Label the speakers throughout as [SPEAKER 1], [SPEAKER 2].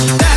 [SPEAKER 1] That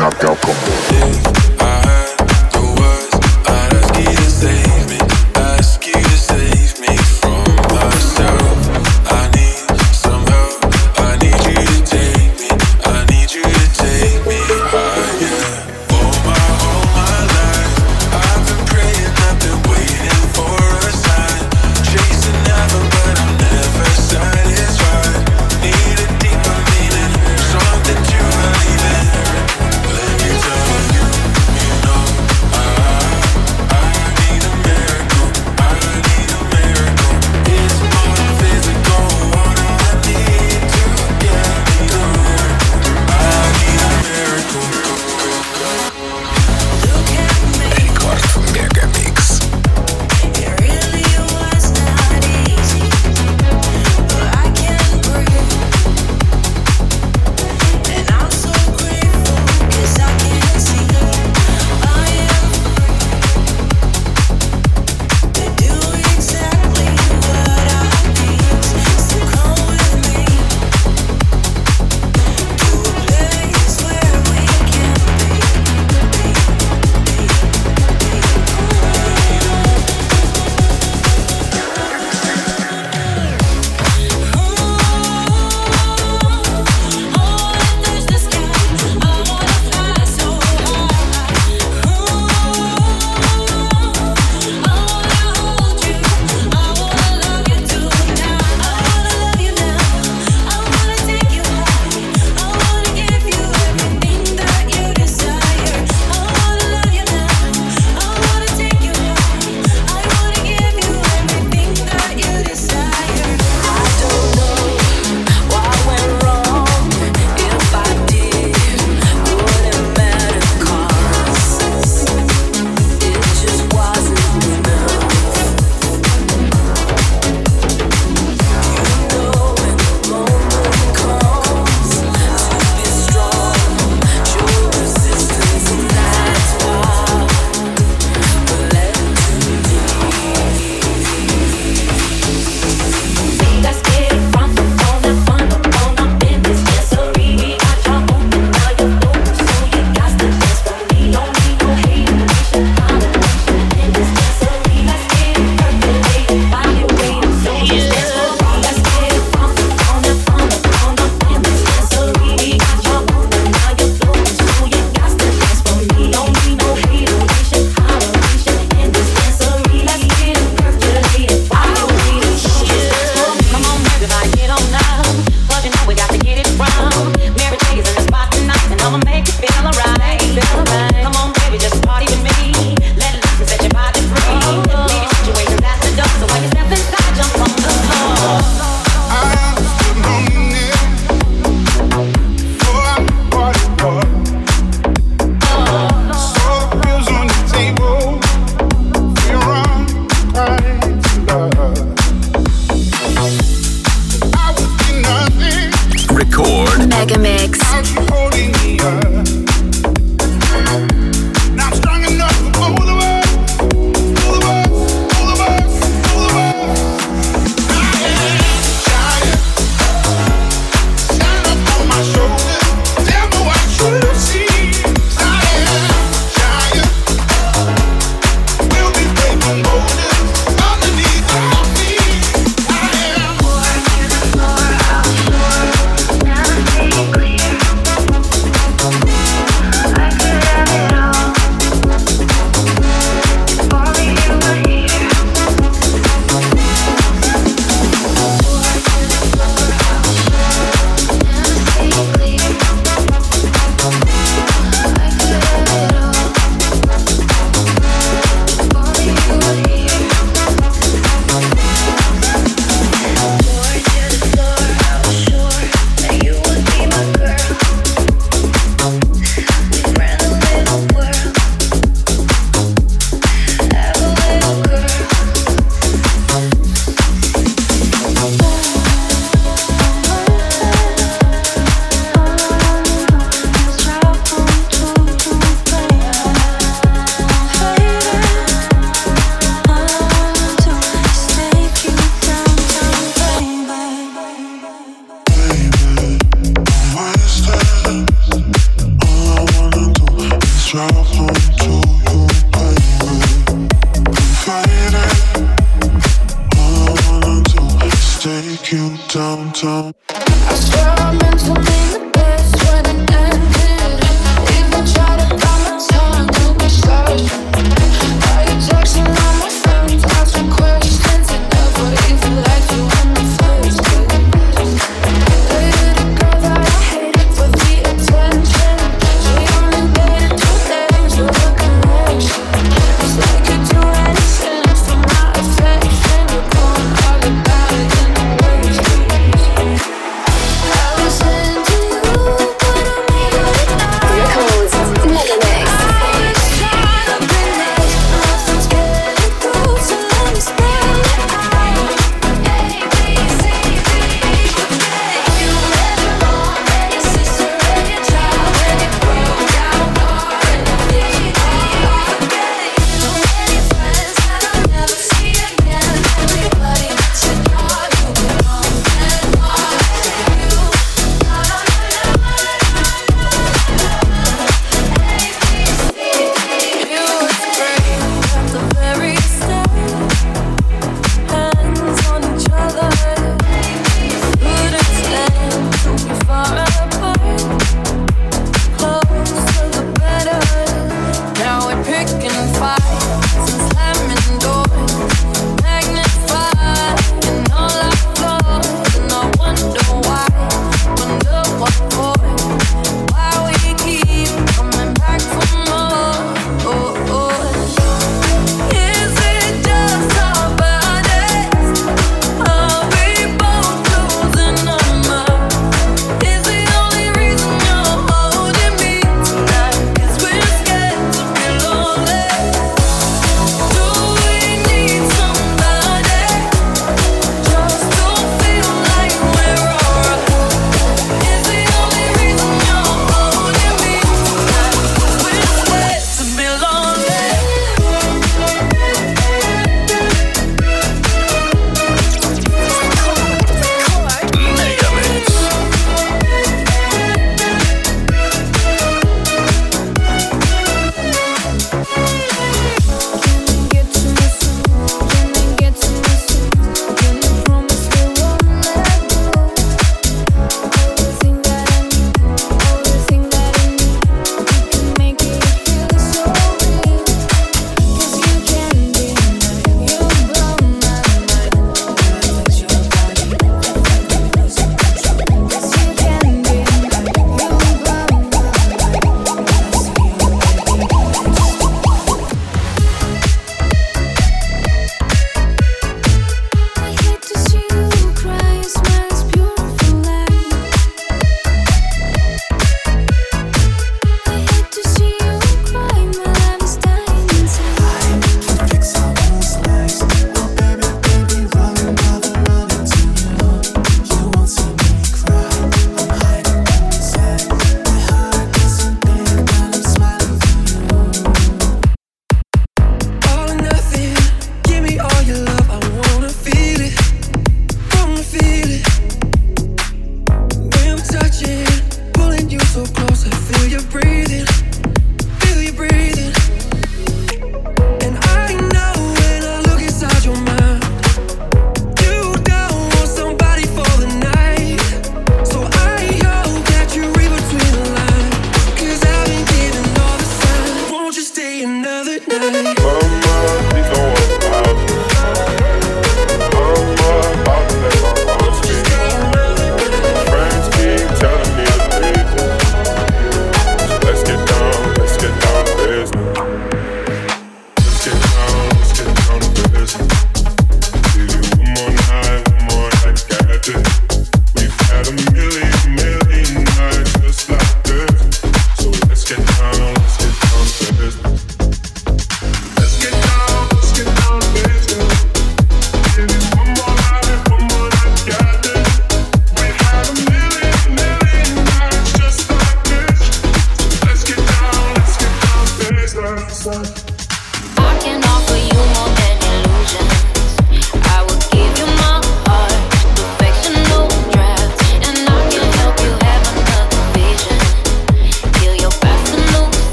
[SPEAKER 2] knockout combo.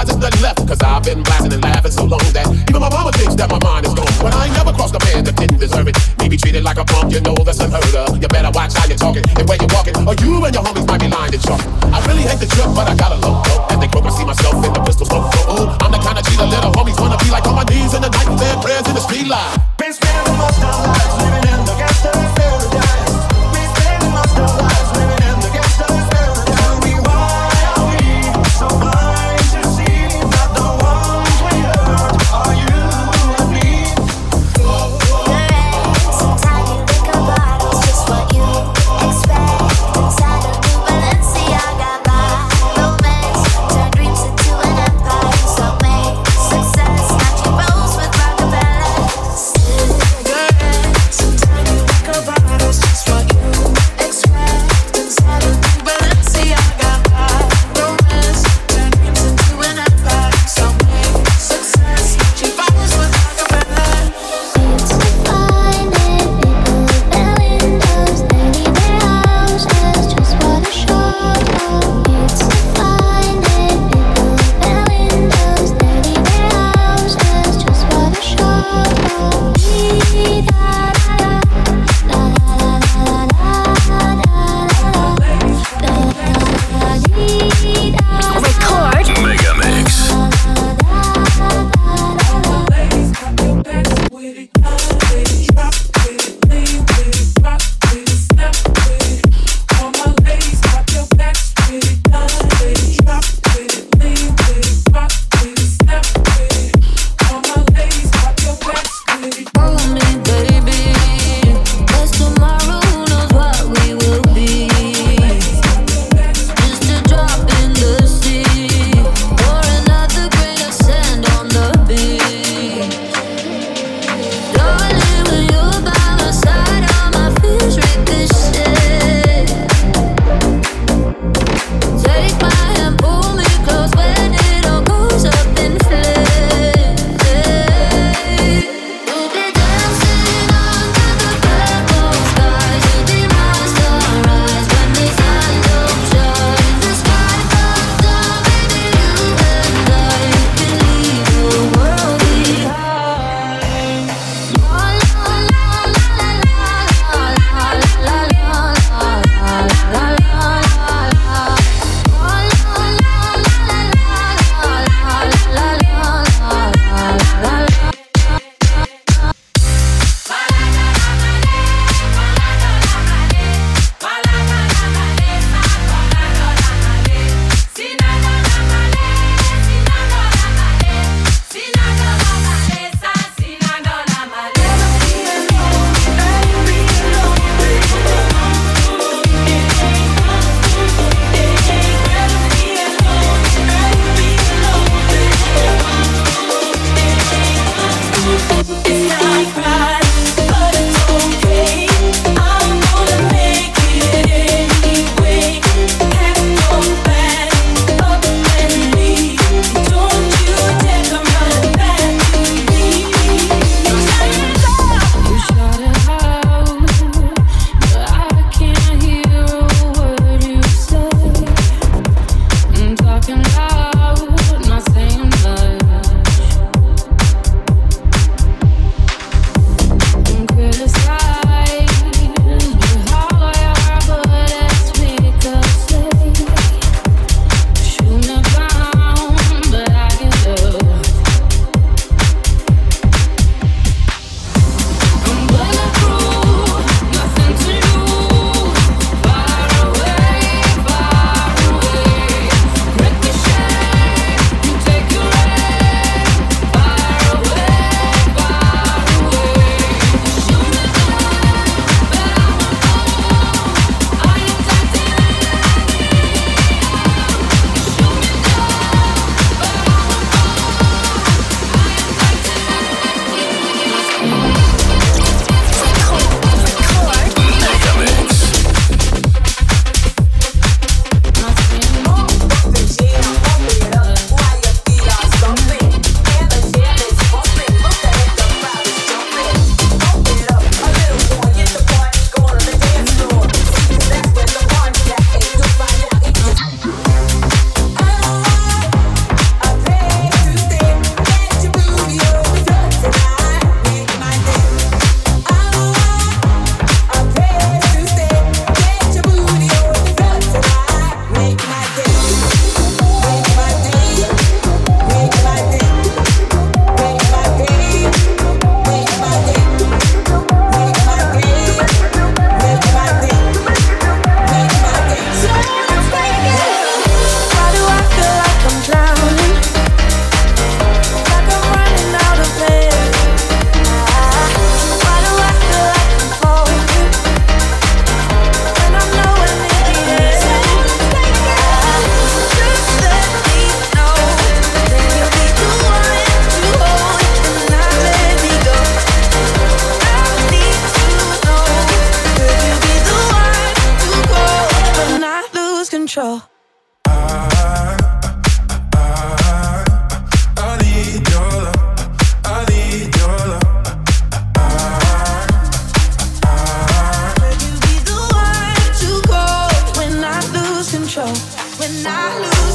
[SPEAKER 3] And realize there's nothing left. Cause I've been blasting and laughing so long that even my mama thinks that my mind is gone. But I ain't never crossed a man that didn't deserve it. Me be treated like a punk, you know that's unheard of. You better watch how you're talking and where you're walking, or you and your homies might be lying to chalk. I really hate the trip, but I gotta low. As they croak, I see myself in the pistol smoke. Oh, oh, I'm the kind of cheater little homies wanna be like on my knees in the night, saying prayers in the street light.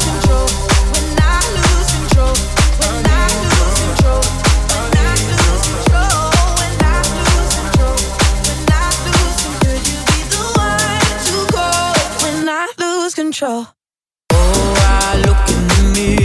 [SPEAKER 4] Control. When I lose control, when I lose control, when I lose control, when
[SPEAKER 1] I lose control, when I lose
[SPEAKER 5] control
[SPEAKER 6] you be the it.